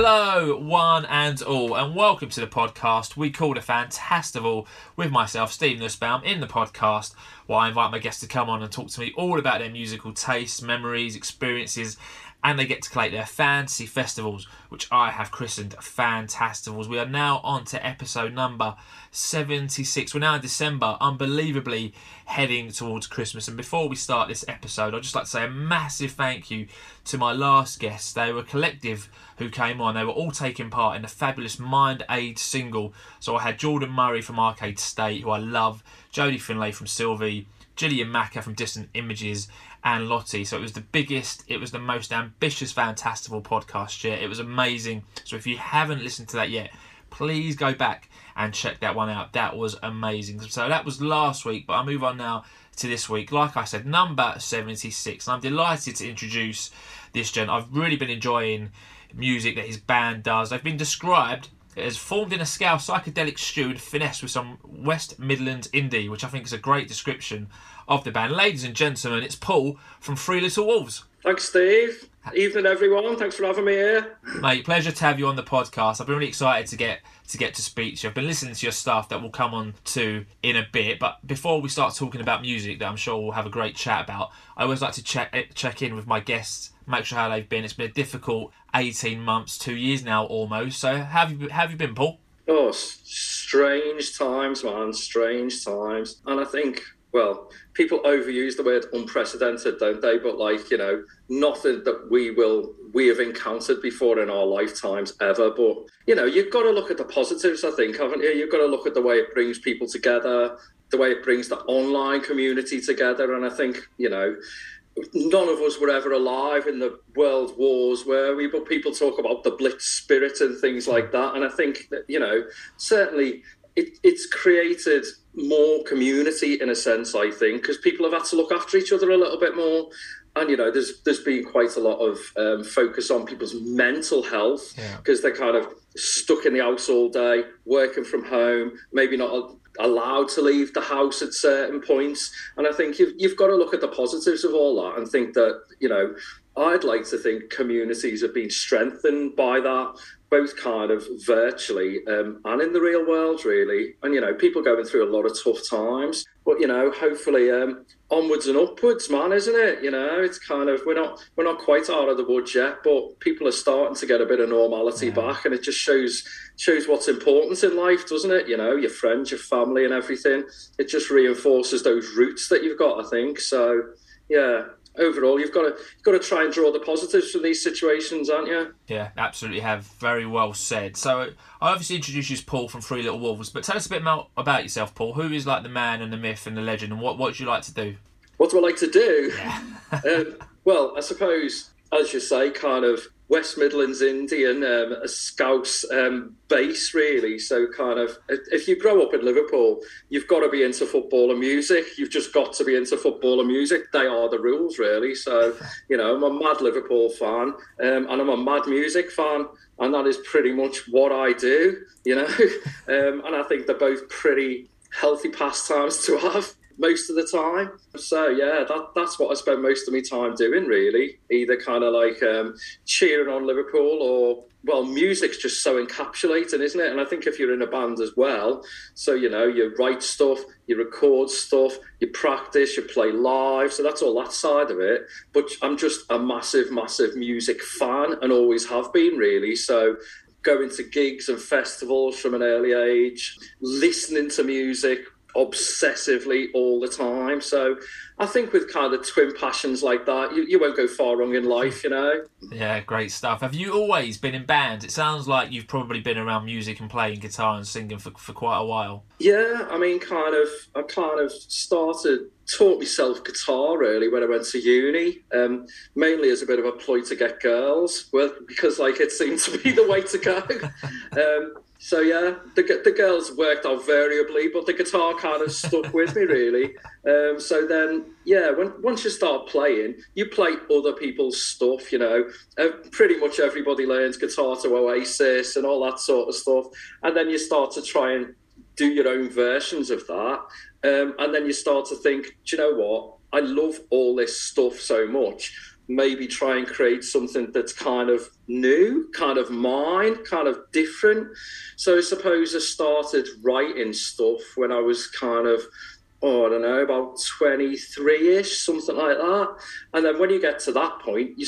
Hello, one and all, and welcome to the podcast we call the Fantastival with myself, Steve Nussbaum, in the podcast where I invite my guests to come on and talk to me all about their musical tastes, memories, experiences, and they get to collate their fantasy festivals, which I have christened Fantastivals. We are now on to episode number 76. We're now in December, unbelievably heading towards Christmas. And before we start this episode, I'd just like to say a massive thank you to my last guests. They were a collective who came on. They were all taking part in the fabulous Mind Aid single. So I had Jordan Murray from Arcade State, who I love, Jodie Finlay from Sylvie, Gillian Macker from Distant Images, and Lottie. So it was the biggest, it was the most ambitious, Fantastival podcast yet. It was amazing. So if you haven't listened to that yet, please go back and check that one out. That was amazing. So that was last week, but I move on now to this week. Like I said, number 76. And I'm delighted to introduce this gent. I've really been enjoying music that his band does. They've been described as formed in a Scouse psychedelic stew and finesse with some West Midlands indie, which I think is a great description of the band. Ladies and gentlemen, it's Paul from Three Little Wolves. Thanks, Steve. Evening, everyone. Thanks for having me here. Mate, pleasure to have you on the podcast. I've been really excited to get to get to speak to you. I've been listening to your stuff that we'll come on to in a bit. But before we start talking about music, that I'm sure we'll have a great chat about, I always like to check eh, check in with my guests, make sure how they've been. It's been a difficult 18 months, two years now almost. So, have you have you been, Paul? Oh, strange times, man. Strange times. And I think well, people overuse the word unprecedented, don't they? But like, you know, nothing that we will we have encountered before in our lifetimes ever. But you know, you've got to look at the positives, I think, haven't you? You've got to look at the way it brings people together, the way it brings the online community together. And I think, you know, none of us were ever alive in the world wars, were we? But people talk about the Blitz spirit and things like that. And I think that, you know, certainly it, it's created more community in a sense, I think, because people have had to look after each other a little bit more. And you know, there's there's been quite a lot of um, focus on people's mental health because yeah. they're kind of stuck in the house all day, working from home, maybe not allowed to leave the house at certain points. And I think you've you've got to look at the positives of all that and think that you know I'd like to think communities have been strengthened by that both kind of virtually um, and in the real world, really. And you know, people going through a lot of tough times, but you know, hopefully um, onwards and upwards, man, isn't it? You know, it's kind of we're not we're not quite out of the woods yet, but people are starting to get a bit of normality yeah. back, and it just shows shows what's important in life, doesn't it? You know, your friends, your family, and everything. It just reinforces those roots that you've got, I think. So, yeah, overall, you've got to you've got to try and draw the positives from these situations, aren't you? Yeah, absolutely. Have very well said. So I obviously introduced you as Paul from Three Little Wolves, but tell us a bit more about yourself, Paul. Who is like the man and the myth and the legend, and what what do you like to do? What do I like to do? Yeah. um, well, I suppose, as you say, kind of West Midlands Indian, um, a Scouse um, base, really. So, kind of, if you grow up in Liverpool, you've got to be into football and music. You've just got to be into football and music. They are the rules, really. So, you know, I'm a mad Liverpool fan um, and I'm a mad music fan. And that is pretty much what I do, you know. Um, and I think they're both pretty healthy pastimes to have most of the time. So yeah, that that's what I spend most of my time doing really. Either kind of like um, cheering on Liverpool or well, music's just so encapsulating, isn't it? And I think if you're in a band as well, so you know, you write stuff, you record stuff, you practice, you play live. So that's all that side of it. But I'm just a massive, massive music fan and always have been really. So going to gigs and festivals from an early age, listening to music, obsessively all the time. So I think with kind of twin passions like that, you, you won't go far wrong in life, you know? Yeah, great stuff. Have you always been in bands? It sounds like you've probably been around music and playing guitar and singing for, for quite a while. Yeah, I mean, kind of, I kind of started, taught myself guitar really when I went to uni, um, mainly as a bit of a ploy to get girls, well, because like it seemed to be the way to go. um, so yeah, the the girls worked out variably, but the guitar kind of stuck with me really. Um, so then, yeah, when once you start playing, you play other people's stuff. You know, uh, pretty much everybody learns guitar to Oasis and all that sort of stuff, and then you start to try and do your own versions of that, um, and then you start to think, do you know what? I love all this stuff so much maybe try and create something that's kind of new, kind of mine, kind of different. So I suppose I started writing stuff when I was kind of oh, I don't know, about 23 ish, something like that. And then when you get to that point, you,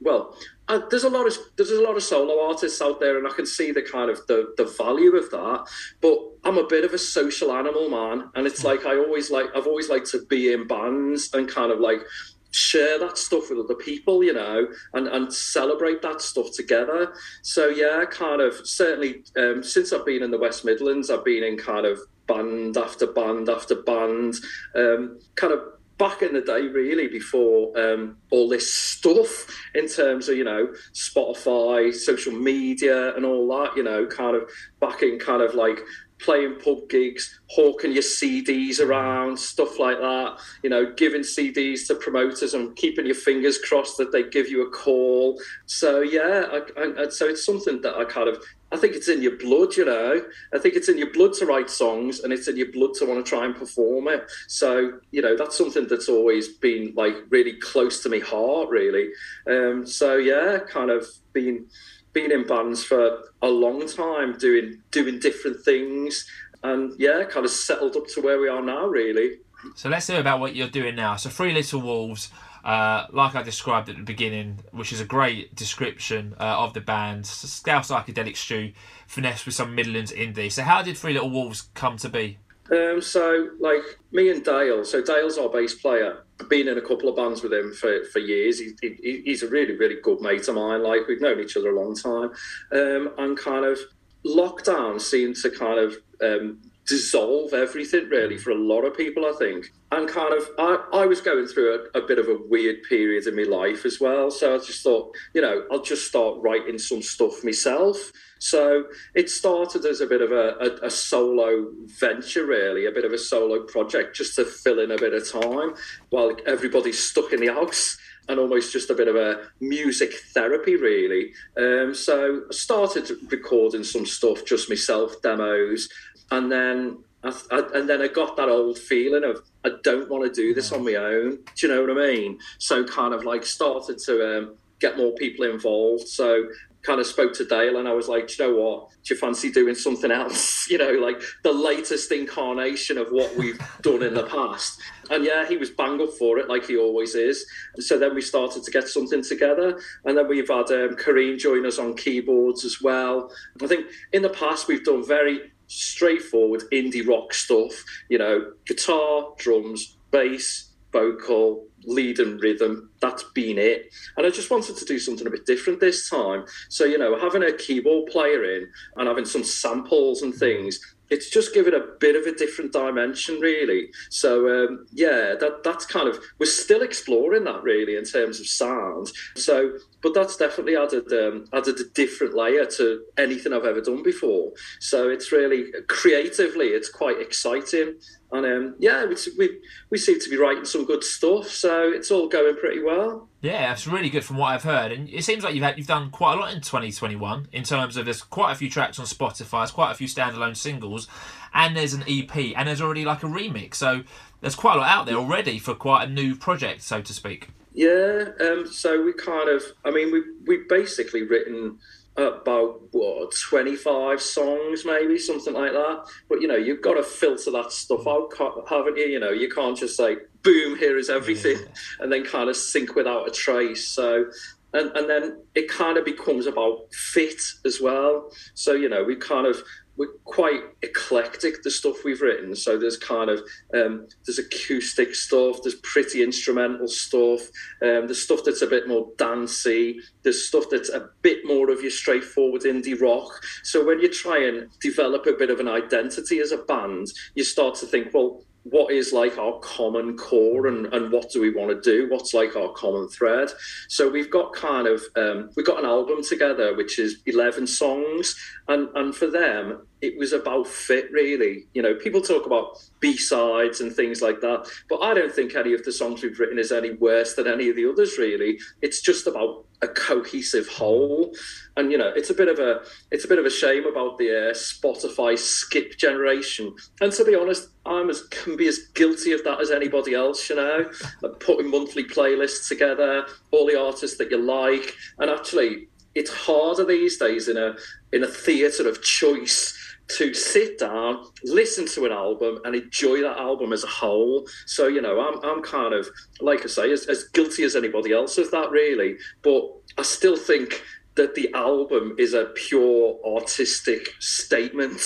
well, uh, there's a lot of there's a lot of solo artists out there, and I can see the kind of the the value of that. But I'm a bit of a social animal, man, and it's like I always like I've always liked to be in bands and kind of like share that stuff with other people, you know, and, and celebrate that stuff together. So yeah, kind of certainly um, since I've been in the West Midlands, I've been in kind of band after band after band, um, kind of back in the day, really, before um, all this stuff in terms of, you know, Spotify, social media, and all that, you know, kind of back in kind of like playing pub gigs, hawking your CDs around, stuff like that, you know, giving CDs to promoters and keeping your fingers crossed that they give you a call. So, yeah, I, I, so it's something that I kind of I think it's in your blood, you know. I think it's in your blood to write songs and it's in your blood to want to try and perform it. So, you know, that's something that's always been like really close to my heart, really. Um, so yeah, kind of been been in bands for a long time, doing doing different things, and yeah, kind of settled up to where we are now, really. So let's hear about what you're doing now. So Three Little Wolves uh, like I described at the beginning, which is a great description uh, of the band, Scouse Psychedelic Stew, finesse with some Midlands indie. So, how did Three Little Wolves come to be? Um, so, like me and Dale, so Dale's our bass player. Been in a couple of bands with him for, for years. He, he, he's a really, really good mate of mine. Like, we've known each other a long time. Um, and kind of lockdown seemed to kind of um, dissolve everything really for a lot of people i think. And kind of i, I was going through a, a, bit of a weird period in my life as well. So i just thought you know i'll just start writing some stuff myself. So it started as a bit of a, a, a solo venture really a bit of a solo project just to fill in a bit of time while everybody's stuck in the house and almost just a bit of a music therapy, really. Um, so I started recording some stuff, just myself, demos, and then I, I, and then I got that old feeling of I don't want to do this on my own. Do you know what I mean? So kind of like started to um, get more people involved. So kind of spoke to Dale and I was like, you know what? Do you fancy doing something else? You know, like the latest incarnation of what we've done in the past. And yeah, he was bang up for it, like he always is. So then we started to get something together. And then we've had um, Kareem join us on keyboards as well. I think in the past, we've done very straightforward indie rock stuff, you know, guitar, drums, bass, vocal, lead and rhythm. That's been it. And I just wanted to do something a bit different this time. So, you know, having a keyboard player in and having some samples and things it's just given a bit of a different dimension, really. So um, yeah, that that's kind of we're still exploring that really in terms of sound. So, but that's definitely added um, added a different layer to anything I've ever done before. So it's really creatively, it's quite exciting. And um, yeah, we, we we seem to be writing some good stuff, so it's all going pretty well. Yeah, it's really good from what I've heard, and it seems like you've had, you've done quite a lot in 2021 in terms of there's quite a few tracks on Spotify, there's quite a few standalone singles, and there's an EP, and there's already like a remix. So there's quite a lot out there already for quite a new project, so to speak. Yeah, um, so we kind of, I mean, we we basically written about what 25 songs maybe something like that. But you know you've got to filter that stuff out haven't you? You know you can't just say boom here is everything yeah. and then kind of sink without a trace. So and, and then it kind of becomes about fit as well. So you know we kind of we're quite eclectic the stuff we've written. So there's kind of um, there's acoustic stuff there's pretty instrumental stuff um, there's stuff that's a bit more dancey there's stuff that's a bit more of your straightforward indie rock. So when you try and develop a bit of an identity as a band you start to think well what is like our common core and, and what do we want to do what's like our common thread so we've got kind of um, we've got an album together which is 11 songs and and for them it was about fit, really. You know, people talk about B sides and things like that, but I don't think any of the songs we've written is any worse than any of the others. Really, it's just about a cohesive whole. And you know, it's a bit of a it's a bit of a shame about the uh, Spotify skip generation. And to be honest, I'm as can be as guilty of that as anybody else. You know, like putting monthly playlists together, all the artists that you like, and actually, it's harder these days in a in a theatre of choice to sit down, listen to an album, and enjoy that album as a whole. So you know, I'm I'm kind of like I say, as, as guilty as anybody else of that, really. But I still think that the album is a pure artistic statement,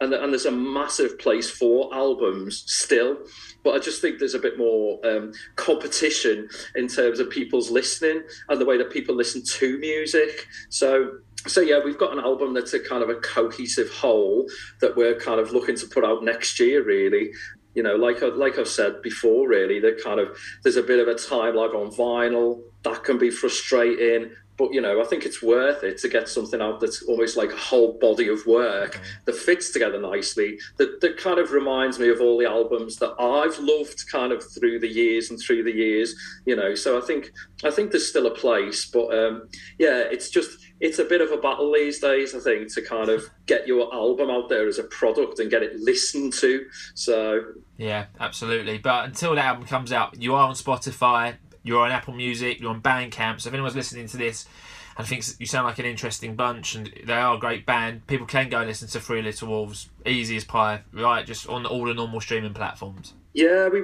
and and there's a massive place for albums still. But I just think there's a bit more um, competition in terms of people's listening and the way that people listen to music. So so yeah, we've got an album that's a kind of a cohesive whole that we're kind of looking to put out next year, really. You know, like I, like I've said before, really, that kind of there's a bit of a time lag on vinyl that can be frustrating but you know, I think it's worth it to get something out that's almost like a whole body of work that fits together nicely. That that kind of reminds me of all the albums that I've loved, kind of through the years and through the years. You know, so I think I think there's still a place, but um, yeah, it's just it's a bit of a battle these days. I think to kind of get your album out there as a product and get it listened to. So yeah, absolutely. But until that album comes out, you are on Spotify you're on Apple Music, you're on Bandcamp. So if anyone's listening to this and thinks you sound like an interesting bunch and they are a great band, people can go and listen to Three Little Wolves, easy as pie, right? Just on all the normal streaming platforms. Yeah, we,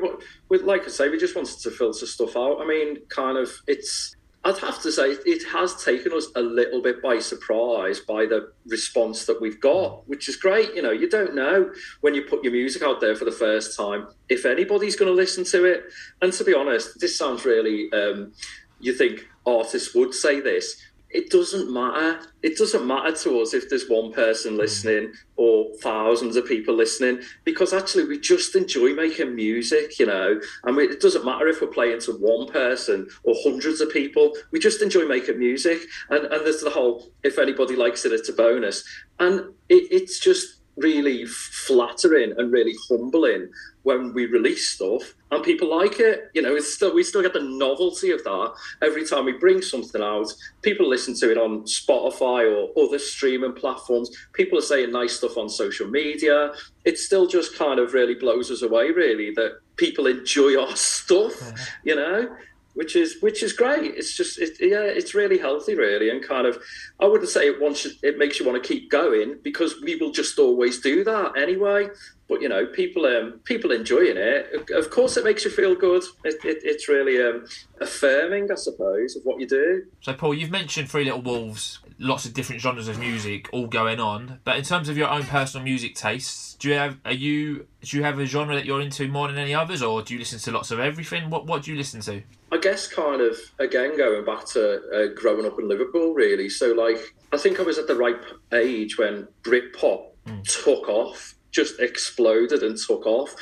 we like I say, we just wanted to filter stuff out. I mean, kind of, it's I'd have to say it has taken us a little bit by surprise by the response that we've got, which is great. You know, you don't know when you put your music out there for the first time if anybody's going to listen to it. And to be honest, this sounds really, um, you think artists would say this, it doesn't matter. It doesn't matter to us if there's one person hmm. listening or thousands of people listening, because actually we just enjoy making music, you know. And we, it doesn't matter if we're playing to one person or hundreds of people. We just enjoy making music, and and there's the whole if anybody likes it, it's a bonus, and it, it's just really flattering and really humbling when we release stuff and people like it. You know, it's still we still get the novelty of that every time we bring something out. People listen to it on Spotify or other streaming platforms. People are saying nice stuff on social media. It still just kind of really blows us away, really, that people enjoy our stuff. You know, which is which is great. It's just it, yeah, it's really healthy, really, and kind of I wouldn't say it wants it makes you want to keep going because we will just always do that anyway. But you know, people um, people enjoying it. Of course, it makes you feel good. It, it, it's really um, affirming, I suppose, of what you do. So, Paul, you've mentioned Three Little Wolves, lots of different genres of music all going on. But in terms of your own personal music tastes, do you have are you do you have a genre that you're into more than any others, or do you listen to lots of everything? What what do you listen to? I guess kind of again going back to uh, growing up in Liverpool, really. So like I think I was at the right age when Britpop mm. took off, just exploded and took off.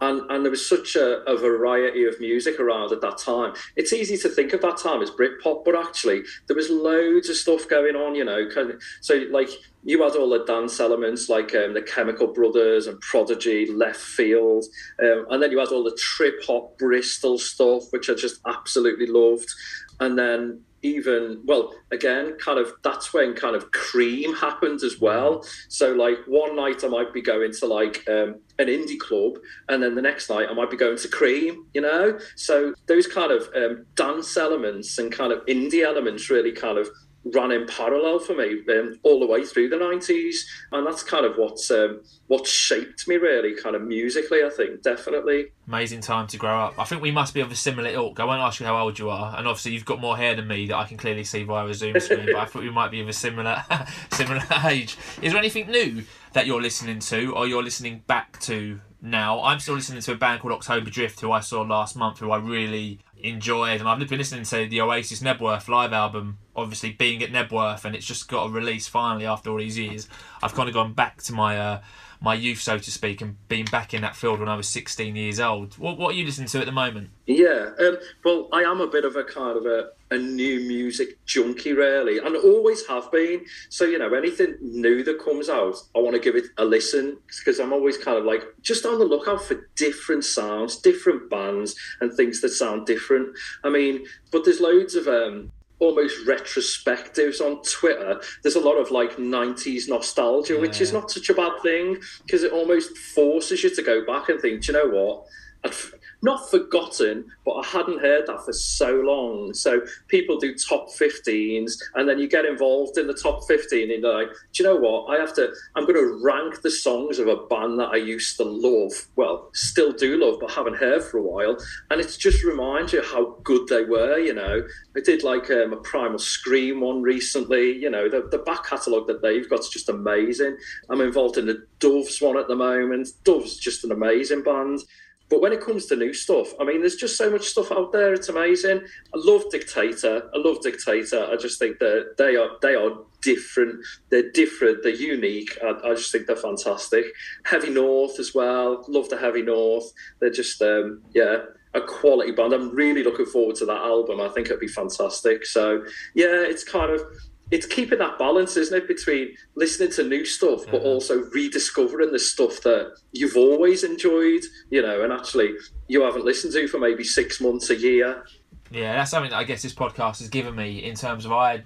And, and there was such a, a, variety of music around at that time. It's easy to think of that time as Britpop, but actually there was loads of stuff going on. You know, kind of, so like you had all the dance elements like um, the Chemical Brothers and Prodigy, Leftfield, um, and then you had all the trip hop Bristol stuff, which I just absolutely loved. And then even well again kind of that's when kind of Cream happened as well. So like one night i might be going to like um, an indie club and then the next night i might be going to Cream you know? So those kind of um, dance elements and kind of indie elements really kind of ran in parallel for me um, all the way through the 90s and that's kind of what's um, what shaped me really kind of musically i think definitely. Amazing time to grow up. I think we must be of a similar ilk. I won't ask you how old you are. And obviously you've got more hair than me that i can clearly see via a zoom screen but i thought we might be of a similar similar age. Is there anything new that you're listening to or you're listening back to now. I'm still listening to a band called October Drift, who I saw last month, who I really enjoyed, and I've been listening to the Oasis Knebworth live album, obviously being at Knebworth and it's just got a release finally after all these years. I've kind of gone back to my uh, my youth, so to speak, and being back in that field when I was 16 years old. What, what are you listening to at the moment? Yeah, um, well, I am a bit of a kind of a, a new music junkie, really, and always have been. So, you know, anything new that comes out, I want to give it a listen because I'm always kind of like just on the lookout for different sounds, different bands, and things that sound different. I mean, but there's loads of um, almost retrospectives on Twitter. There's a lot of like 90s nostalgia, yeah. which is not such a bad thing because it almost forces you to go back and think, do you know what? I'd, not forgotten, but I hadn't heard that for so long. So people do top 15s, and then you get involved in the top 15, and you're like, do you know what? I have to, I'm going to rank the songs of a band that I used to love. Well, still do love, but haven't heard for a while. And it just reminds you how good they were, you know. I did like um, a Primal Scream one recently, you know, the, the back catalogue that they've got is just amazing. I'm involved in the Doves one at the moment. Doves just an amazing band. But when it comes to new stuff, I mean, there's just so much stuff out there. It's amazing. I love Dictator. I love Dictator. I just think that they are they are different. They're different. They're unique. I, I just think they're fantastic. Heavy North as well. Love the Heavy North. They're just um, yeah a quality band. I'm really looking forward to that album. I think it'd be fantastic. So yeah, it's kind of it's keeping that balance, isn't it, between listening to new stuff but mm-hmm. also rediscovering the stuff that you've always enjoyed, you know, and actually you haven't listened to for maybe six months, a year. Yeah, that's something that I guess this podcast has given me in terms of I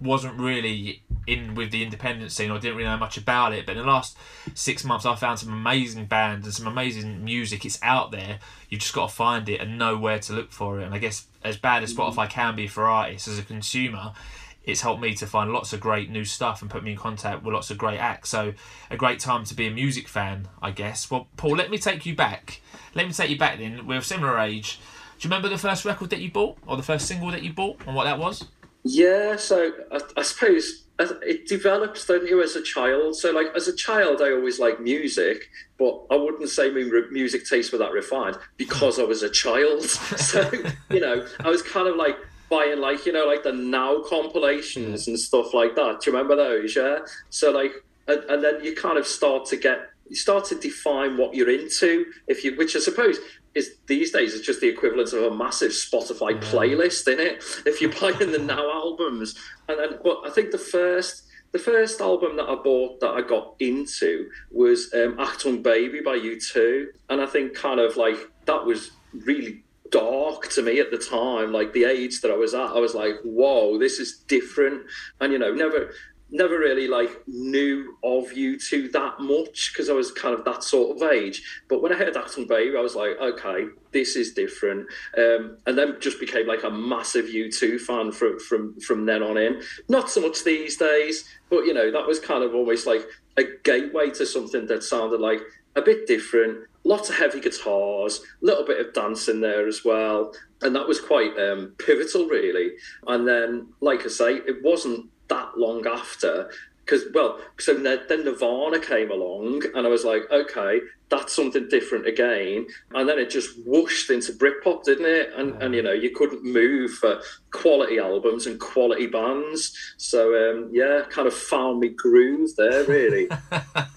wasn't really in with the independent scene or didn't really know much about it, but in the last six months I found some amazing bands and some amazing music. It's out there. You've just got to find it and know where to look for it. And I guess as bad as mm-hmm. Spotify can be for artists as a consumer, it's helped me to find lots of great new stuff and put me in contact with lots of great acts. So a great time to be a music fan, I guess. Well, Paul, let me take you back. Let me take you back then. We're a similar age. Do you remember the first record that you bought or the first single that you bought and what that was? Yeah, so I, I suppose it develops, don't you, as a child? So, like, as a child, I always liked music, but I wouldn't say my music taste were that refined because I was a child. so, you know, I was kind of like buying like you know like the now compilations and stuff like that. Do you remember those? Yeah. So like, and, and then you kind of start to get you start to define what you're into. If you, which I suppose is these days is just the equivalent of a massive Spotify playlist in it. If you're buying the now albums, and then but I think the first the first album that I bought that I got into was um, Achtung Baby by U2, and I think kind of like that was really dark to me at the time like the age that i was at i was like whoa this is different and you know never never really like knew of U2 that much because I was kind of that sort of age. But when I heard Achtung Baby, I was like, okay, this is different. Um, and then just became like a massive U2 fan from from from then on in. Not so much these days, but you know, that was kind of almost like a gateway to something that sounded like a bit different, lots of heavy guitars, a little bit of dance in there as well. And that was quite um, pivotal, really. And then, like I say, it wasn't that long after because well so then Nirvana came along and i was like okay that's something different again. And then it just whooshed into britpop didn't it? And and you know you couldn't move for quality albums and quality bands. So um, yeah kind of found me groove there really.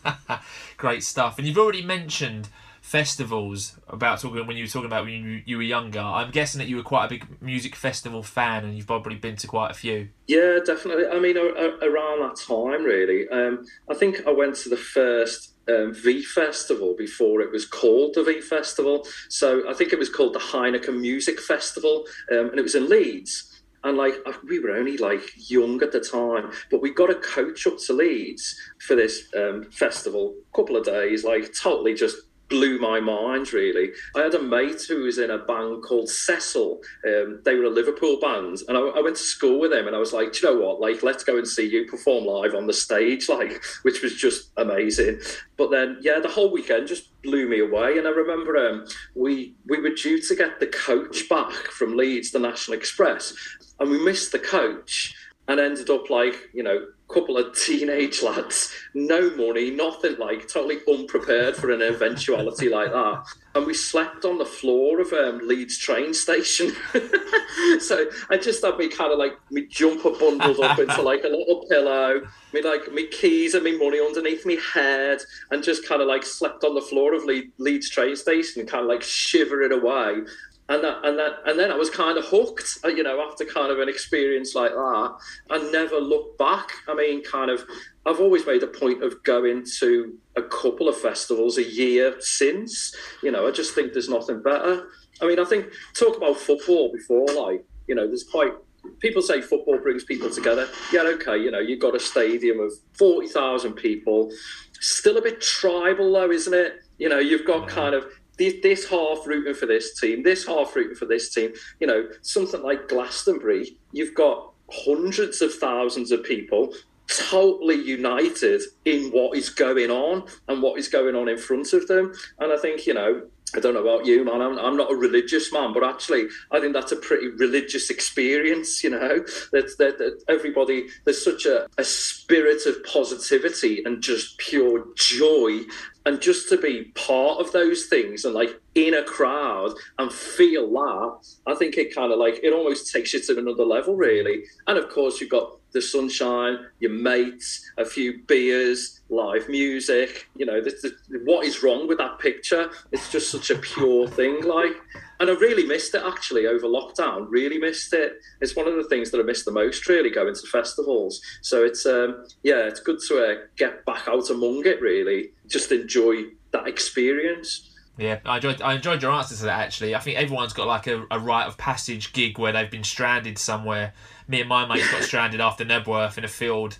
Great stuff. And you've already mentioned festivals about talking when you were talking about when you, you were younger i'm guessing that you were quite a big music festival fan and you've probably been to quite a few yeah definitely i mean around that time really um, i think i went to the first um, V Festival before it was called the V Festival. So I think it was called the Heineken Music Festival, um, and it was in Leeds. And like we were only like young at the time, but we got a coach up to Leeds for this um, festival, couple of days, like totally just blew my mind really. I had a mate who was in a band called Cecil. Um, they were a Liverpool band, and I, I, went to school with him. And I was like, you know what? Like, let's go and see you perform live on the stage, like, which was just amazing. But then, yeah, the whole weekend just blew me away. And I remember um, we we were due to get the coach back from Leeds, the National Express, and we missed the coach and ended up like you know couple of teenage lads, no money, nothing like, totally unprepared for an eventuality like that. And we slept on the floor of um, Leeds train station. so I just had me kind of like me jumper bundled up into like a little pillow, me like me keys and me money underneath me head, and just kind of like slept on the floor of Leeds train station, kind of like shivering away and that, and that, and then I was kind of hooked, uh, you know, after kind of an experience like that. I never looked back. I mean, kind of, I've always made a point of going to a couple of festivals a year since. You know, I just think there's nothing better. I mean, I think talk about football before, like, you know, there's quite people say football brings people together. Yeah, okay, you know, you've got a stadium of 40,000 people. Still a bit tribal, though, isn't it? You know, you've got kind of this, this half rooting for this team, this half rooting for this team. You know, something like Glastonbury, you've got hundreds of thousands of people totally united in what is going on and what is going on in front of them. And I think, you know, I don't know about you, man. I'm, I'm not a religious man, but actually, I think that's a pretty religious experience. You know, that, that, that everybody there's such a, a spirit of positivity and just pure joy and just to be part of those things and like in a crowd and feel that i think it kind of like it almost takes you to another level really and of course you've got the sunshine your mates a few beers live music you know the, the, what is wrong with that picture it's just such a pure thing like and I really missed it actually over lockdown. Really missed it. It's one of the things that I missed the most. Really going to festivals. So it's um, yeah, it's good to uh, get back out among it. Really, just enjoy that experience. Yeah, I enjoyed I enjoyed your answer to that actually. I think everyone's got like a, a rite of passage gig where they've been stranded somewhere. Me and my mates got stranded after Knebworth in a field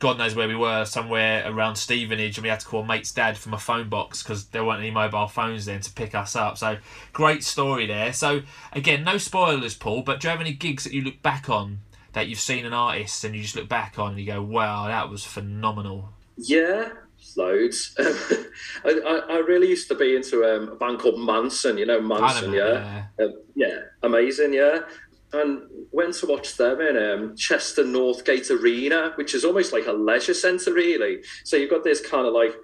God knows where we were, somewhere around Stevenage, and we had to call mate's dad from a phone box because there weren't any mobile phones then to pick us up. So great story there. So again, no spoilers, Paul. But do you have any gigs that you look back on that you've seen an artist and you just look back on and you go, "Wow, that was phenomenal." Yeah, loads. I, I, I, really used to be into um, a band called Mansun. You know Mansun, yeah, yeah. Um, yeah, amazing, yeah and went to watch them in um, Chester Northgate Arena, which is almost like a leisure centre, really. So you've got this kind of like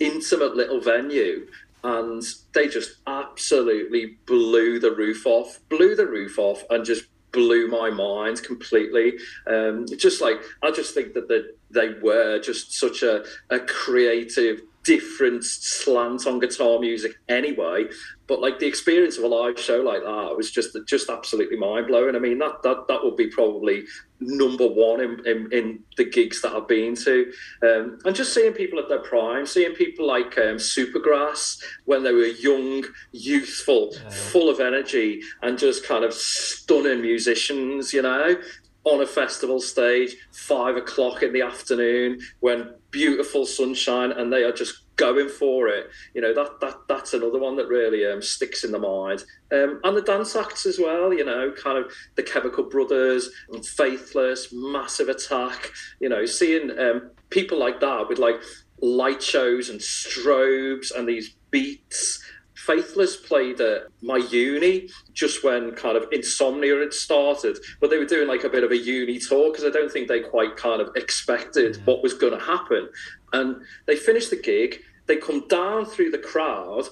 intimate little venue, and they just absolutely blew the roof off, blew the roof off, and just blew my mind completely. Um, just like I just think that the, they were just such a, a creative different slant on guitar music anyway. But like the experience of a live show like that was just just absolutely mind blowing. I mean that that that would be probably number one in, in, in the gigs that I've been to, um, and just seeing people at their prime, seeing people like um, Supergrass when they were young, youthful, yeah. full of energy, and just kind of stunning musicians. You know, on a festival stage, five o'clock in the afternoon, when beautiful sunshine, and they are just going for it. You know that that that's another one that really um, sticks in the mind. Um, and the dance acts as well. You know, kind of the Chemical Brothers, Faithless, Massive Attack. You know, seeing um, people like that with like light shows and strobes and these beats Faithless played at my uni just when kind of insomnia had started, but they were doing like a bit of a uni tour because I don't think they quite kind of expected what was going to happen. And they finished the gig, they come down through the crowd,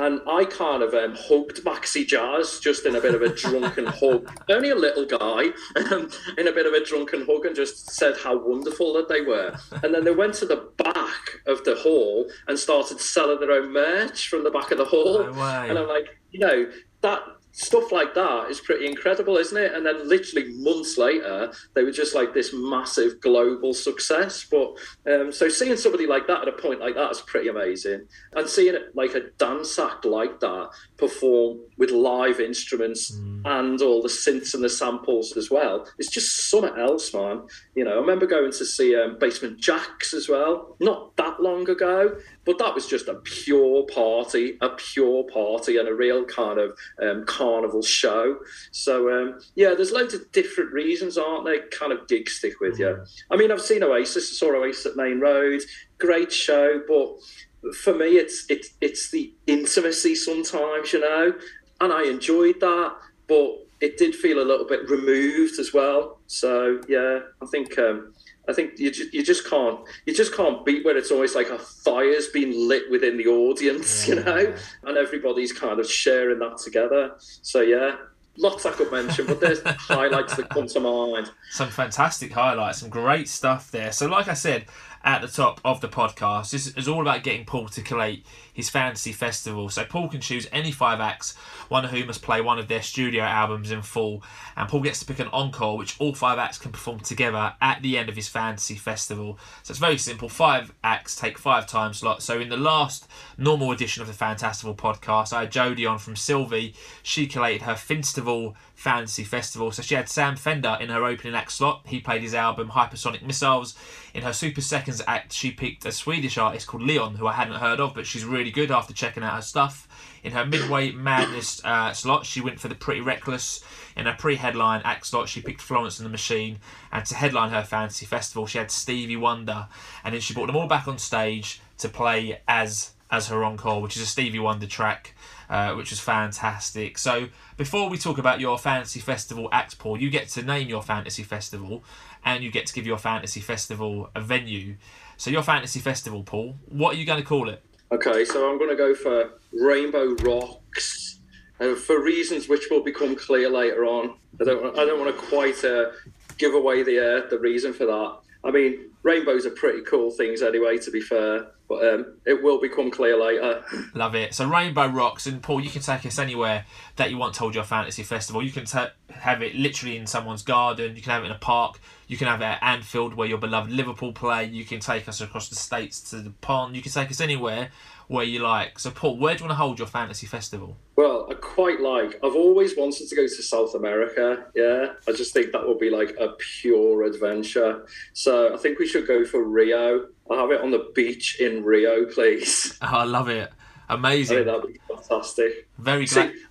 and I kind of um, hugged Maxi Jazz just in a bit of a drunken hug. Only a little guy, um, in a bit of a drunken hug, and just said how wonderful that they were. And then they went to the back of the hall and started selling their own merch from the back of the hall. No and I'm like, you know, that stuff like that is pretty incredible, isn't it? And then literally months later, they were just like this massive global success. But um, so seeing somebody like that at a point like that is pretty amazing. And seeing it like a dance act like that perform with live instruments mm. and all the synths and the samples as well, it's just something else, man. You know, I remember going to see um, Basement Jaxx as well, not that long ago, but that was just a pure party, a pure party, and a real kind of um, carnival show. So um, yeah, there's loads of different reasons, aren't there? Kind of gigs stick with you. Mm. I mean, I've seen Oasis. I saw Oasis at Maine Road. Great show, but for me, it's it's it's the intimacy sometimes, you know, and I enjoyed that, but it did feel a little bit removed as well. So yeah, I think um, I think you just, you just can't you just can't beat where it's always like a fire's been lit within the audience, you know, and everybody's kind of sharing that together. So yeah, lots I could mention, but there's highlights that come to mind. Some fantastic highlights, some great stuff there. So, like I said at the top of the podcast, this is all about getting Paul to collate his fantasy festival. So Paul can choose any five acts, one of whom must play one of their studio albums in full, and Paul gets to pick an encore, which all five acts can perform together at the end of his fantasy festival. So it's very simple. Five acts take five time slots. So in the last normal edition of the Fantastival podcast, I had Jodie on from Sylvie. She collated her Finstival Fantasy Festival. So she had Sam Fender in her opening act slot. He played his album Hypersonic Missiles. In her Super Seconds act, she picked a Swedish artist called Leon, who I hadn't heard of, but she's really good after checking out her stuff. In her Midway Madness uh, slot, she went for the Pretty Reckless. In her pre-headline act slot, she picked Florence and the Machine, and to headline her fantasy festival, she had Stevie Wonder, and then she brought them all back on stage to play as as her encore, which is a Stevie Wonder track, uh, which was fantastic. So before we talk about your fantasy festival act, Paul, you get to name your fantasy festival, and you get to give your fantasy festival a venue. So your fantasy festival, Paul, what are you going to call it? Okay, so I'm going to go for Rainbow Rocks, uh, for reasons which will become clear later on. I don't, I don't want to quite uh, give away the uh, the reason for that. I mean, rainbows are pretty cool things anyway. To be fair, but um, it will become clear later. Love it. So Rainbow Rocks, and Paul, you can take us anywhere that you want. Told Your Fantasy Festival. You can t- have it literally in someone's garden. You can have it in a park. You can have it at Anfield, where your beloved Liverpool play. You can take us across the states to the pond. You can take us anywhere where you like. So, Paul, where do you want to hold your fantasy festival? Well, I quite like. I've always wanted to go to South America. Yeah, I just think that would be like a pure adventure. So, I think we should go for Rio. I'll have it on the beach in Rio, please. Oh, I love it. Amazing. that'd be fantastic. Very glad. See,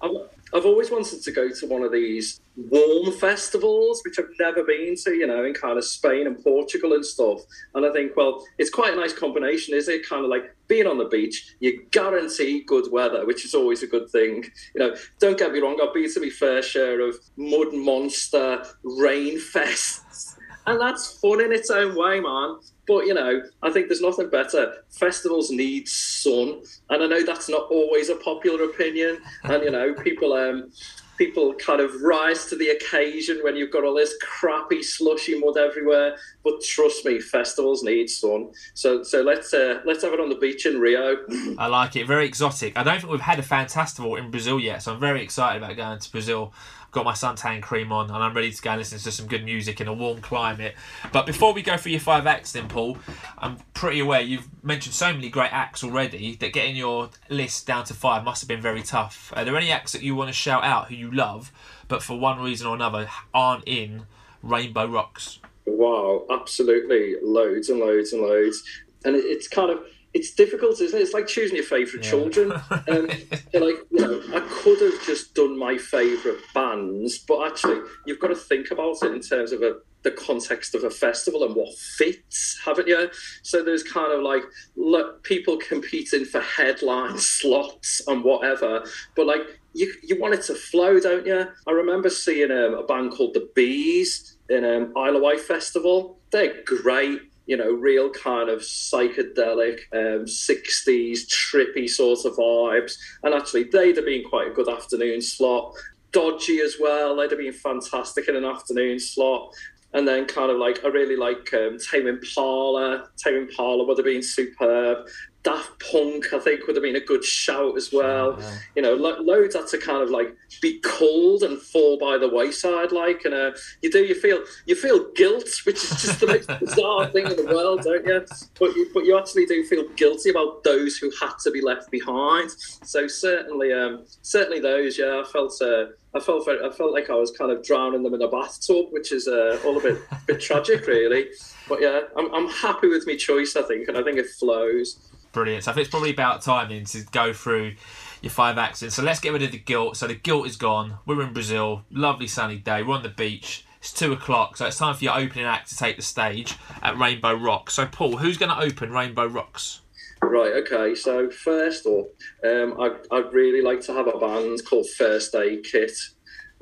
I've always wanted to go to one of these warm festivals, which I've never been to, you know, in kind of Spain and Portugal and stuff. And I think, well, it's quite a nice combination, is it? Kind of like being on the beach, you guarantee good weather, which is always a good thing. You know, don't get me wrong, I've been to my fair share of mud monster rain fests. And that's fun in its own way, man. But you know, I think there's nothing better. Festivals need sun, and I know that's not always a popular opinion. And you know, people um, people kind of rise to the occasion when you've got all this crappy slushy mud everywhere. But trust me, festivals need sun. So so let's uh, let's have it on the beach in Rio. I like it. Very exotic. I don't think we've had a Fantastival in Brazil yet, so I'm very excited about going to Brazil got my suntan cream on, and I'm ready to go and listen to some good music in a warm climate. But before we go for your five acts, then Paul, I'm pretty aware you've mentioned so many great acts already that getting your list down to five must have been very tough. Are there any acts that you want to shout out who you love, but for one reason or another aren't in Rainbow Rocks? Wow, absolutely, loads and loads and loads, and it's kind of it's difficult, isn't it? It's like choosing your favourite yeah. children. Um, like, you know, I could have just done my favourite bands, but actually, you've got to think about it in terms of a, the context of a festival and what fits, haven't you? So there's kind of like look, people competing for headline slots and whatever, but like you, you want it to flow, don't you? I remember seeing um, a band called the Bees in um, Isle of Wight Festival. They're great you know, real kind of psychedelic um, 60s trippy sort of vibes. And actually, they'd have been quite a good afternoon slot. Dodgy as well, they'd have been fantastic in an afternoon slot. And then kind of like, I really like um, Tame Impala. Tame Impala would have been superb. Daft Punk, I think, would have been a good shout as well. Yeah. You know, lo- loads had to kind of like be cold and fall by the wayside, like, and uh, you do you feel you feel guilt, which is just the most bizarre thing in the world, don't you? But you but you actually do feel guilty about those who had to be left behind. So certainly, um, certainly those, yeah, I felt. Uh, I felt very, I felt like I was kind of drowning them in a bathtub, which is uh, all a bit bit tragic, really. But yeah, I'm, I'm happy with my choice, I think, and I think it flows. Brilliant. So I think it's probably about time then to go through your five accents. So let's get rid of the guilt. So the guilt is gone. We're in Brazil. Lovely sunny day. We're on the beach. It's two o'clock, so it's time for your opening act to take the stage at Rainbow Rocks. So Paul, who's going to open Rainbow Rocks? Right. Okay. So first up, um, I, I'd really like to have a band called First Aid Kit.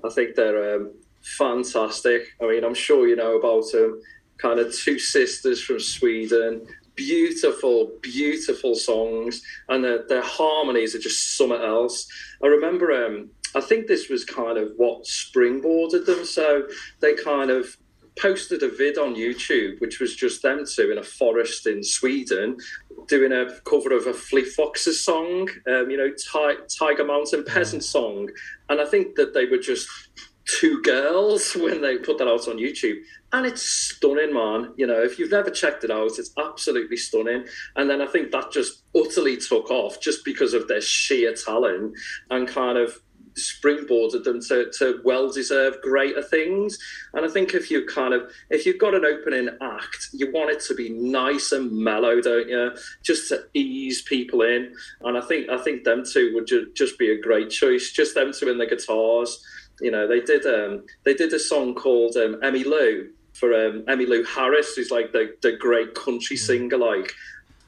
I think they're um, fantastic. I mean, I'm sure you know about them. Kind of two sisters from Sweden. Beautiful, beautiful songs, and their, their harmonies are just something else. I remember, um, I think this was kind of what springboarded them. So they kind of posted a vid on YouTube, which was just them two in a forest in Sweden doing a cover of a Fleet Foxes song, um, you know, Tiger Mountain Peasant song. And I think that they were just two girls when they put that out on YouTube. And it's stunning, man. You know, if you've never checked it out, it's absolutely stunning. And then I think that just utterly took off just because of their sheer talent and kind of springboarded them to, to well-deserved greater things. And I think if you kind of if you've got an opening act, you want it to be nice and mellow, don't you? Just to ease people in. And I think I think them two would ju- just be a great choice. Just them two in the guitars. You know, they did um, they did a song called um, Emmylou for um, Emmylou Harris, who's like the, the great country mm. singer, like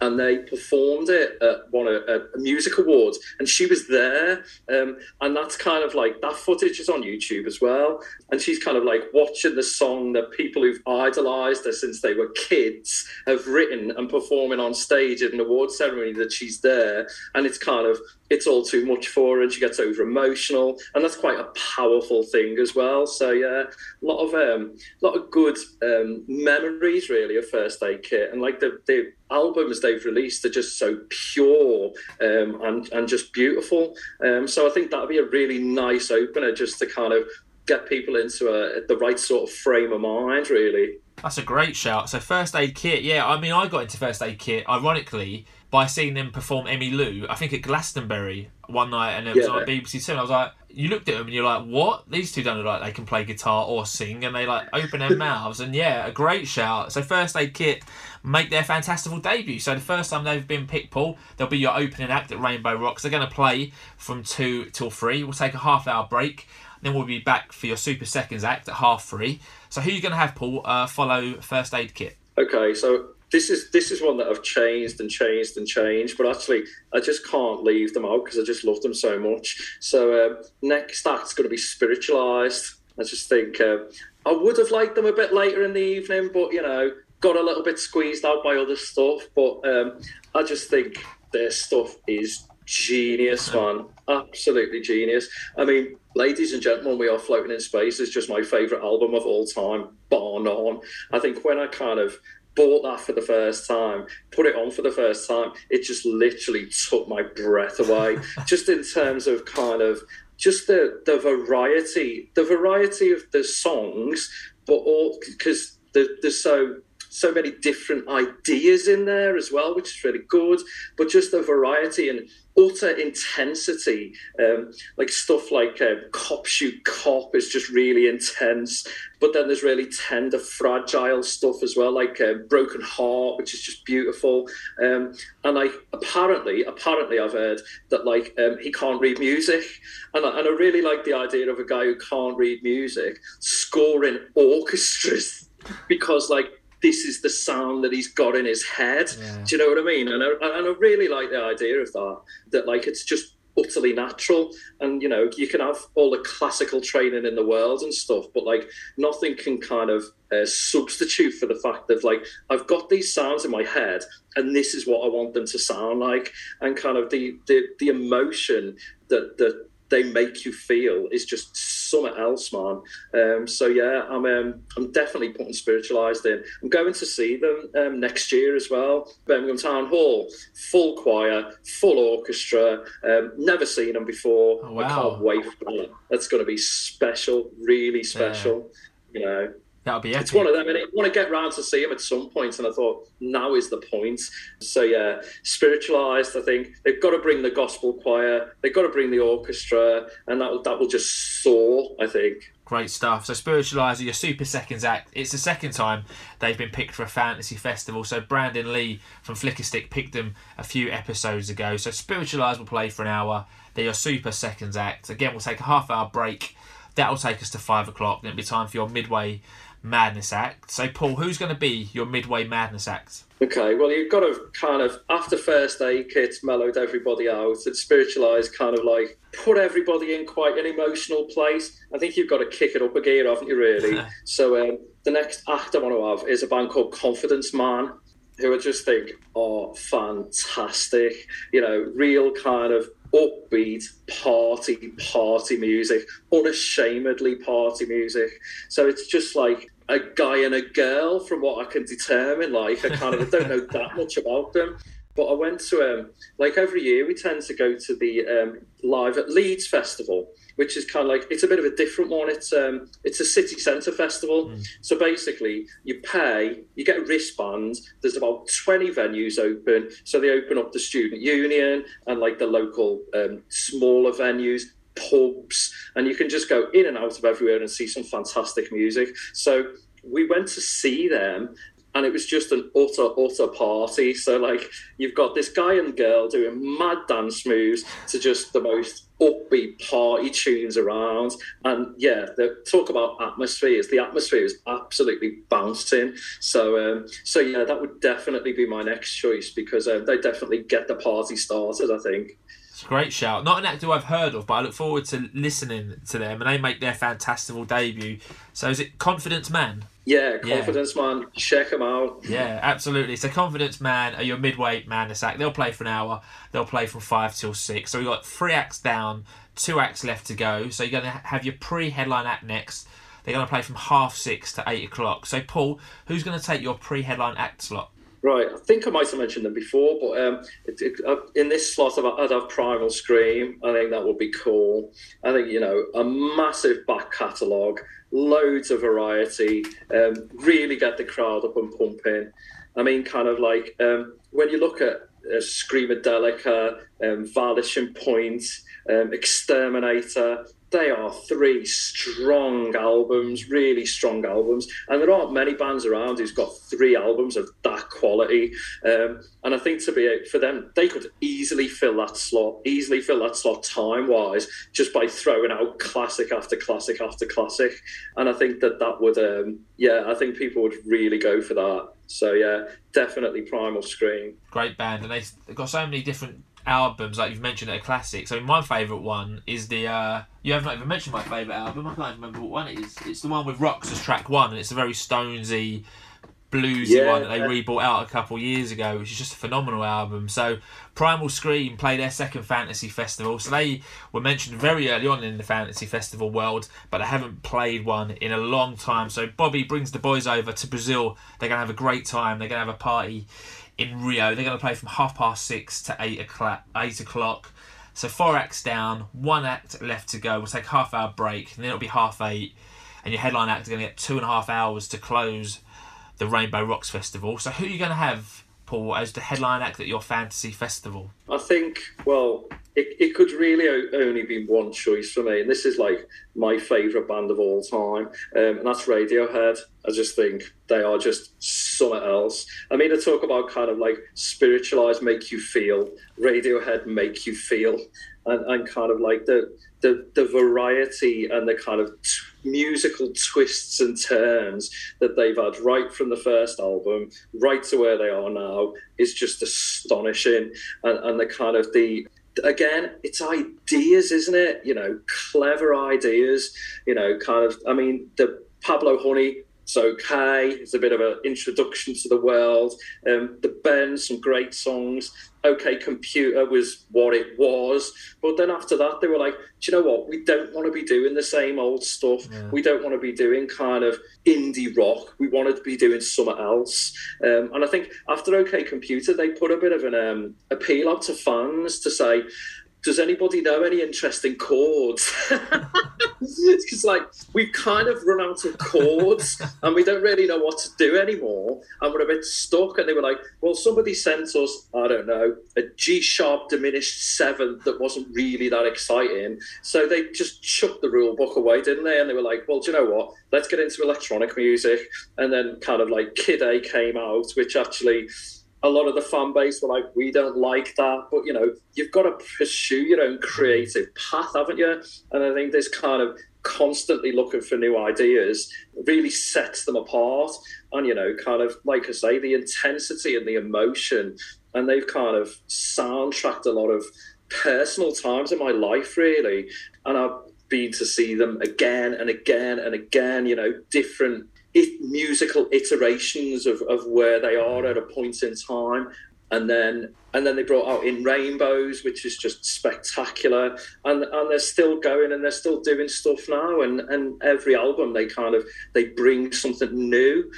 and they performed it at one of a music awards and she was there um, and that's kind of like that footage is on youtube as well and she's kind of like watching the song that people who've idolized her since they were kids have written and performing on stage at an award ceremony that she's there and it's kind of it's all too much for her and she gets over emotional and that's quite a powerful thing as well. So yeah a lot of um lot of good um memories really of first aid kit. And like the the albums they've released are just so pure um and and just beautiful. Um so i think that'd be a really nice opener just to kind of get people into a the right sort of frame of mind really. That's a great shout. So first aid kit yeah i mean i got into first aid kit ironically by seeing them perform Emmylou, I think at Glastonbury one night, and it was yeah. on BBC Two. I was like, you looked at them and you're like, what? These two don't look like they can play guitar or sing, and they like open their mouths. And yeah, a great shout. So First Aid Kit make their Fantastival debut. So the first time they've been picked, Paul, they'll be your opening act at Rainbow Rocks. They're going to play from two till three. We'll take a half hour break. Then we'll be back for your Super Seconds act at half three. So who are you going to have, Paul, uh, follow First Aid Kit? Okay, so this is this is one that I've changed and changed and changed, but actually I just can't leave them out because I just love them so much. So um, next act's going to be spiritualized. I just think uh, I would have liked them a bit later in the evening, but you know, got a little bit squeezed out by other stuff. But um, I just think their stuff is genius, man. Absolutely genius. I mean, ladies and gentlemen, we are floating in space is just my favorite album of all time, bar none. I think when I kind of bought that for the first time, put it on for the first time, it just literally took my breath away. just in terms of kind of just the the variety, the variety of the songs, but all because there's so so many different ideas in there as well, which is really good. But just the variety and utter intensity, um, like stuff like uh, Cop Shoot Cop is just really intense. But then there's really tender, fragile stuff as well, like uh, Broken Heart, which is just beautiful. Um, and like apparently, apparently, I've heard that like um, he can't read music, and I, and I really like the idea of a guy who can't read music scoring orchestras because like this is the sound that he's got in his head. Yeah. Do you know what I mean? And I, and I really like the idea of that, that like it's just utterly natural. And, you know, you can have all the classical training in the world and stuff, but like nothing can kind of uh, substitute for the fact of like I've got these sounds in my head and this is what I want them to sound like. And kind of the, the, the emotion that, that they make you feel is just something else, man. Um, so yeah, I'm um, I'm definitely putting spiritualized in. I'm going to see them um, next year as well. Birmingham Town Hall, full choir, full orchestra. Um, never seen them before. Oh, wow. I can't wait for that. That's going to be special, really special. Yeah. You know. That'll be epic. It's one of them, and I want to get round to see him at some point. And I thought now is the point. So yeah, spiritualized. I think they've got to bring the gospel choir. They've got to bring the orchestra, and that will that will just soar. I think. Great stuff. So Spiritualized, your Super Seconds act. It's the second time they've been picked for a fantasy festival. So Brandin Lea from Flickerstick picked them a few episodes ago. So Spiritualized will play for an hour. They're your Super Seconds act. Again, we'll take a half hour break. That'll take us to five o'clock. Then it'll be time for your midway Madness Act. So, Paul, who's going to be your Midway Madness Act? Okay, well, you've got to kind of, after first aid kits mellowed everybody out and spiritualized, kind of like put everybody in quite an emotional place. I think you've got to kick it up a gear, haven't you, really? so, um, the next act I want to have is a band called Confidence Man, who I just think are fantastic. You know, real kind of upbeat party party music unashamedly party music. So it's just like a guy and a girl from what i can determine. Like i kind of don't know that much about them but i went to um like every year we tend to go to the um live at leeds festival which is kind of like it's a bit of a different one. It's um it's a city centre festival. Mm. So basically, you pay, you get a wristband. There's about twenty venues open. So they open up the student union and like the local um, smaller venues pubs and you can just go in and out of everywhere and see some fantastic music so we went to see them and it was just an utter utter party so like you've got this guy and girl doing mad dance moves to just the most upbeat party tunes around. And yeah, the talk about atmospheres. The atmosphere is absolutely bouncing. So um, so yeah, that would definitely be my next choice because uh, they definitely get the party started. I think. It's a great shout. Not an actor I've heard of, but I look forward to listening to them, and they make their Fantastival debut. So is it Confidence Man? Yeah, Confidence yeah. Man. Check them out. Yeah, absolutely. So Confidence Man are your midway man act. They'll play for an hour. They'll play from five till six. So we've got three acts down, two acts left to go. So you're going to have your pre-headline act next. They're going to play from half six to eight o'clock. So Paul, who's going to take your pre-headline act slot? Right, I think I might have mentioned them before, but um, it, it, uh, in this slot, I'd have Primal Scream. I think that would be cool. I think you know a massive back catalogue, loads of variety, um, really get the crowd up and pumping. I mean, kind of like um, when you look at uh, Screamadelica, um, Vanishing Point, um, Exterminator, they are three strong albums, really strong albums. And there aren't many bands around who's got three albums of that quality. Um, and I think to be for them, they could easily fill that slot, easily fill that slot time wise, just by throwing out classic after classic after classic. And I think that that would, um, yeah, I think people would really go for that. So yeah, definitely Primal Scream. Great band, and they've got so many different albums, like you've mentioned, that are classics. I mean, my favourite one is the. Uh, you have not even mentioned my favourite album. I can't remember what one it is. It's the one with Rocks as track one, and it's a very Stonesy, bluesy yeah, one that they rebought out a couple years ago, which is just a phenomenal album. So, Primal Scream play their second fantasy festival. So they were mentioned very early on in the fantasy festival world, but they haven't played one in a long time. So Bobby brings the boys over to Brazil. They're gonna have a great time. They're gonna have a party in Rio. They're going to play from half past six to eight o'clock. Eight o'clock. So four acts down, one act left to go. We'll take half hour break, and then it'll be half eight, and your headline act are going to get two and a half hours to close the Rainbow Rocks Festival. So who are you going to have, Paul, as the headline act at your fantasy festival? I think, well, it, it could really only be one choice for me, and this is like my favourite band of all time, um, and that's Radiohead. I just think they are just something else. I mean, I talk about kind of like spiritualized, make you feel, Radiohead make you feel, and, and kind of like the, the the variety and the kind of t- musical twists and turns that they've had right from the first album right to where they are now is just astonishing and, and the kind of the again, it's ideas, isn't it? You know, clever ideas. You know, kind of. I mean, the Pablo Honey. It's okay. It's a bit of an introduction to the world. Um, the Bends, some great songs. OK Computer was what it was. But then after that, they were like, do you know what? We don't want to be doing the same old stuff. Yeah. We don't want to be doing kind of indie rock. We wanted to be doing something else. Um, and I think after OK Computer, they put a bit of an um, appeal out to fans to say, does anybody know any interesting chords? it's like we've kind of run out of chords and we don't really know what to do anymore. And we're a bit stuck. And they were like, well, somebody sent us, I don't know, a G sharp diminished seventh that wasn't really that exciting. So they just chucked the rule book away, didn't they? And they were like, well, do you know what? Let's get into electronic music. And then kind of like Kid A came out, which actually a lot of the fan base were like, we don't like that. But, you know, you've got to pursue your own creative path, haven't you? And I think this kind of constantly looking for new ideas really sets them apart. And, you know, kind of, like I say, the intensity and the emotion. And they've kind of soundtracked a lot of personal times in my life, really. And I've been to see them again and again and again, you know, different it, musical iterations of, of where they are at a point in time. And then and then they brought out in rainbows which is just spectacular. And and they're still going and they're still doing stuff now. And and every album they kind of they bring something new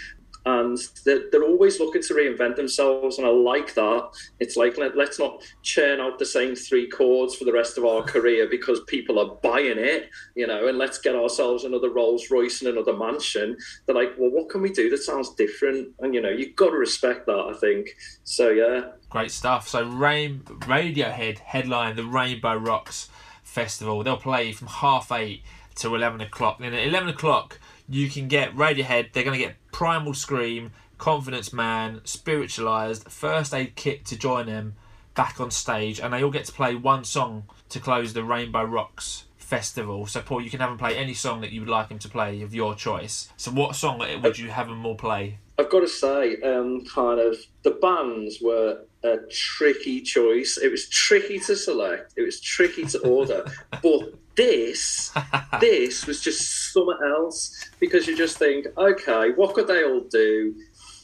and they're, they're always looking to reinvent themselves and i like that. It's like let, let's not churn out the same three chords for the rest of our career because people are buying it you know and let's get ourselves another rolls royce and another mansion. They're like well what can we do that sounds different? And you know you've got to respect that i think. So yeah. Great stuff. So rain radiohead headline the rainbow rocks festival. They'll play from half eight to 11 o'clock. Then at 11 o'clock you can get Radiohead. They're going to get Primal Scream, Confidence Man, Spiritualized, First Aid Kit to join them back on stage, and they all get to play one song to close the Rainbow Rocks festival. So, Paul, you can have them play any song that you would like them to play of your choice. So, what song would you have them all play? I've got to say, um, kind of, the bands were a tricky choice. It was tricky to select, it was tricky to order, but this, this was just something else because you just think, okay, what could they all do?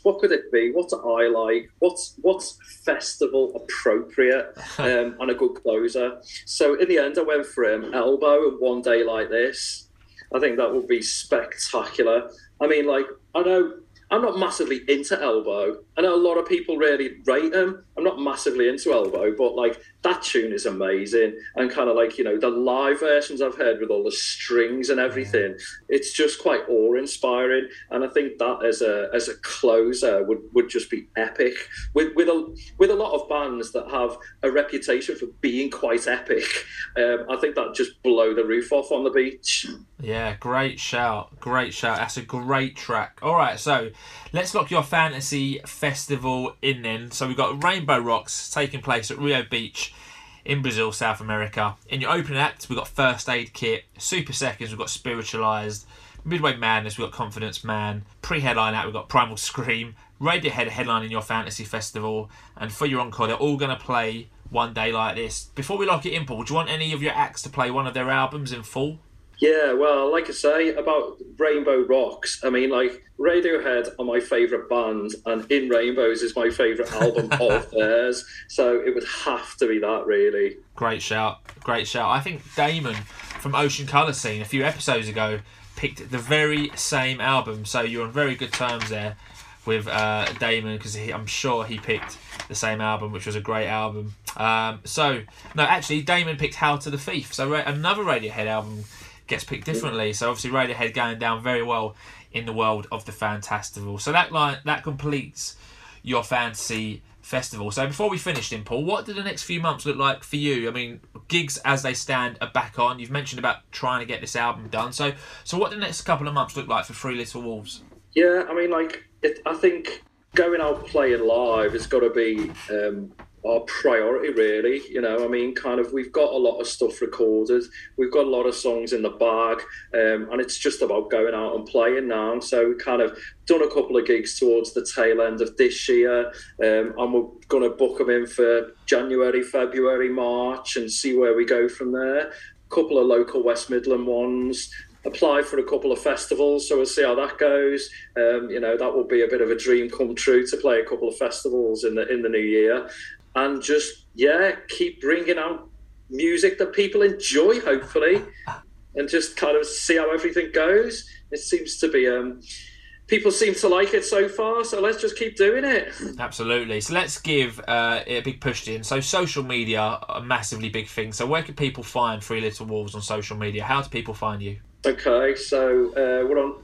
What could it be? What do I like? What's what's festival appropriate um, and a good closer? So in the end, I went for him elbow and one day like this. I think that would be spectacular. I mean, like I know I'm not massively into Elbow. I know a lot of people really rate them. I'm not massively into Elbow, but like that tune is amazing. And kind of like, you know, the live versions I've heard with all the strings and everything, it's just quite awe inspiring. And I think that as a as a closer would, would just be epic. With with a with a lot of bands that have a reputation for being quite epic, um, I think that just blow the roof off on the beach. Yeah, great shout. Great shout. That's a great track. All right, so let's lock your fantasy festival in then. So we've got Rainbow Rocks taking place at Rio Beach in Brazil, South America. In your opening act, we've got First Aid Kit. Super Seconds, we've got Spiritualized. Midway Madness, we've got Confidence Man. Pre headline act, we've got Primal Scream. Radiohead headlining your fantasy festival. And for your encore, they're all going to play one day like this. Before we lock it in, Paul, do you want any of your acts to play one of their albums in full? Yeah, well, like I say about Rainbow Rocks, I mean, like Radiohead are my favourite band, and In Rainbows is my favourite album of theirs. So it would have to be that, really. Great shout, great shout. I think Damon from Ocean Colour Scene a few episodes ago picked the very same album, so you're on very good terms there with uh, Damon because I'm sure he picked the same album, which was a great album. Um, so no, actually, Damon picked Hail to the Thief, so another Radiohead album gets picked differently. So obviously Radiohead going down very well in the world of the Fantastival. So that line that completes your fantasy festival. So before we finish, in Paul, what do the next few months look like for you? I mean, gigs as they stand are back on. You've mentioned about trying to get this album done. So so what do the next couple of months look like for Three Little Wolves? Yeah, I mean, like it, I think going out playing live has got to be um, our priority really you know i mean kind of we've got a lot of stuff recorded we've got a lot of songs in the bag um, and it's just about going out and playing now so we kind of done a couple of gigs towards the tail end of this year um, and we're going to book them in for january february march and see where we go from there a couple of local west midland ones apply for a couple of festivals, so we'll see how that goes. Um, you know, that will be a bit of a dream come true to play a couple of festivals in the in the new year and just yeah, keep bringing out music that people enjoy, hopefully, and just kind of see how everything goes. It seems to be. Um, people seem to like it so far, so let's just keep doing it. Absolutely. So let's give uh, a big push in. So social media, a massively big thing. So where can people find Three Little Wolves on social media? How do people find you? Okay, so uh, we're on.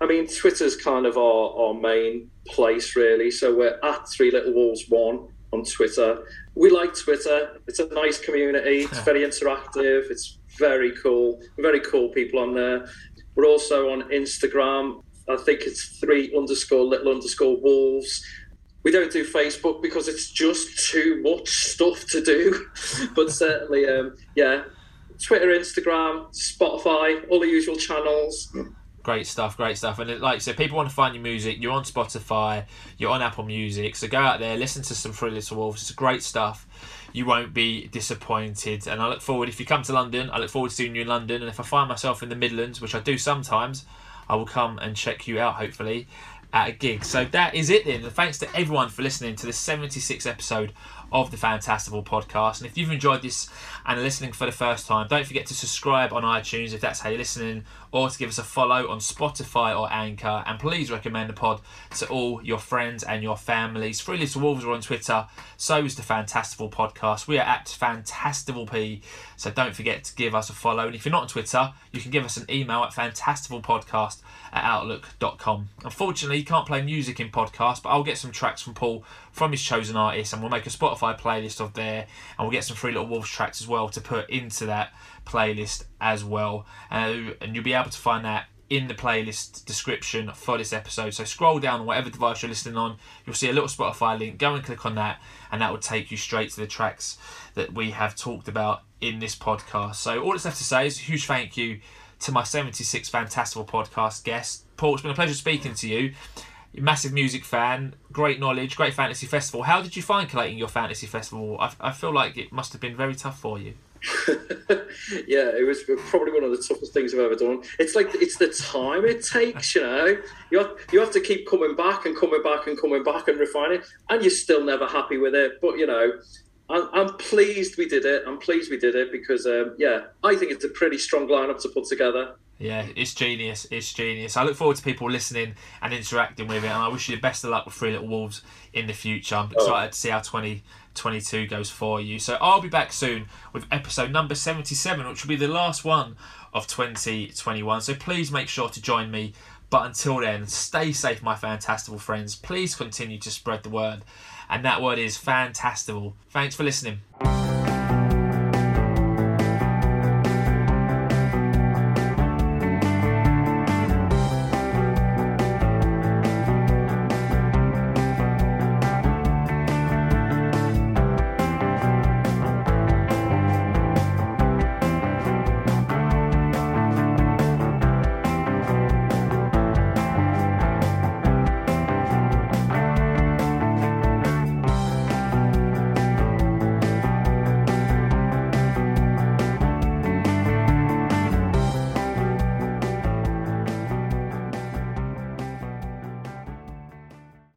I mean, Twitter's kind of our, our main place, really. So we're at Three Little Wolves One on Twitter. We like Twitter. It's a nice community. It's very interactive. It's very cool. Very cool people on there. We're also on Instagram. I think it's three underscore little underscore wolves. We don't do Facebook because it's just too much stuff to do. but certainly, um, yeah, Twitter, Instagram, Spotify, all the usual channels. Great stuff, great stuff. And like I said, people want to find your music. You're on Spotify, you're on Apple Music. So go out there, listen to some Three Little Wolves. It's great stuff. You won't be disappointed. And I look forward, if you come to London, I look forward to seeing you in London. And if I find myself in the Midlands, which I do sometimes, I will come and check you out, hopefully, at a gig. So that is it then. And thanks to everyone for listening to the 76th episode of the Fantastival podcast. And if you've enjoyed this and are listening for the first time, don't forget to subscribe on iTunes if that's how you're listening, or to give us a follow on Spotify or Anchor. And please recommend the pod to all your friends and your families. Three Little Wolves are on Twitter, so is the Fantastival podcast. We are at Fantastival P, so don't forget to give us a follow. And if you're not on Twitter, you can give us an email at fantastivalpodcast at outlook.com. Unfortunately, you can't play music in podcast, but I'll get some tracks from Paul from his chosen artists, and we'll make a Spotify playlist of there, and we'll get some Three Little Wolves tracks as well to put into that playlist as well. Uh, and you'll be able to find that in the playlist description for this episode. So scroll down on whatever device you're listening on, you'll see a little Spotify link. Go and click on that, and that will take you straight to the tracks that we have talked about in this podcast. So all that's left to say is a huge thank you to my 76 Fantastival podcast guest. Paul, it's been a pleasure speaking to you massive music fan, great knowledge, great fantasy festival. How did you find collating your fantasy festival? I, I feel like it must have been very tough for you. yeah, it was probably one of the toughest things I've ever done. It's like it's the time it takes, you know. You have, you have to keep coming back and coming back and coming back and refining, and you're still never happy with it. But you know, I'm, I'm pleased we did it. I'm pleased we did it because, um, yeah, I think it's a pretty strong lineup to put together. Yeah, it's genius. It's genius. I look forward to people listening and interacting with it, and I wish you the best of luck with Three Little Wolves in the future. I'm excited oh. to see how 2022 goes for you. So I'll be back soon with episode number 77, which will be the last one of 2021. So please make sure to join me. But until then, stay safe, my fantastical friends. Please continue to spread the word, and that word is Fantastival. Thanks for listening.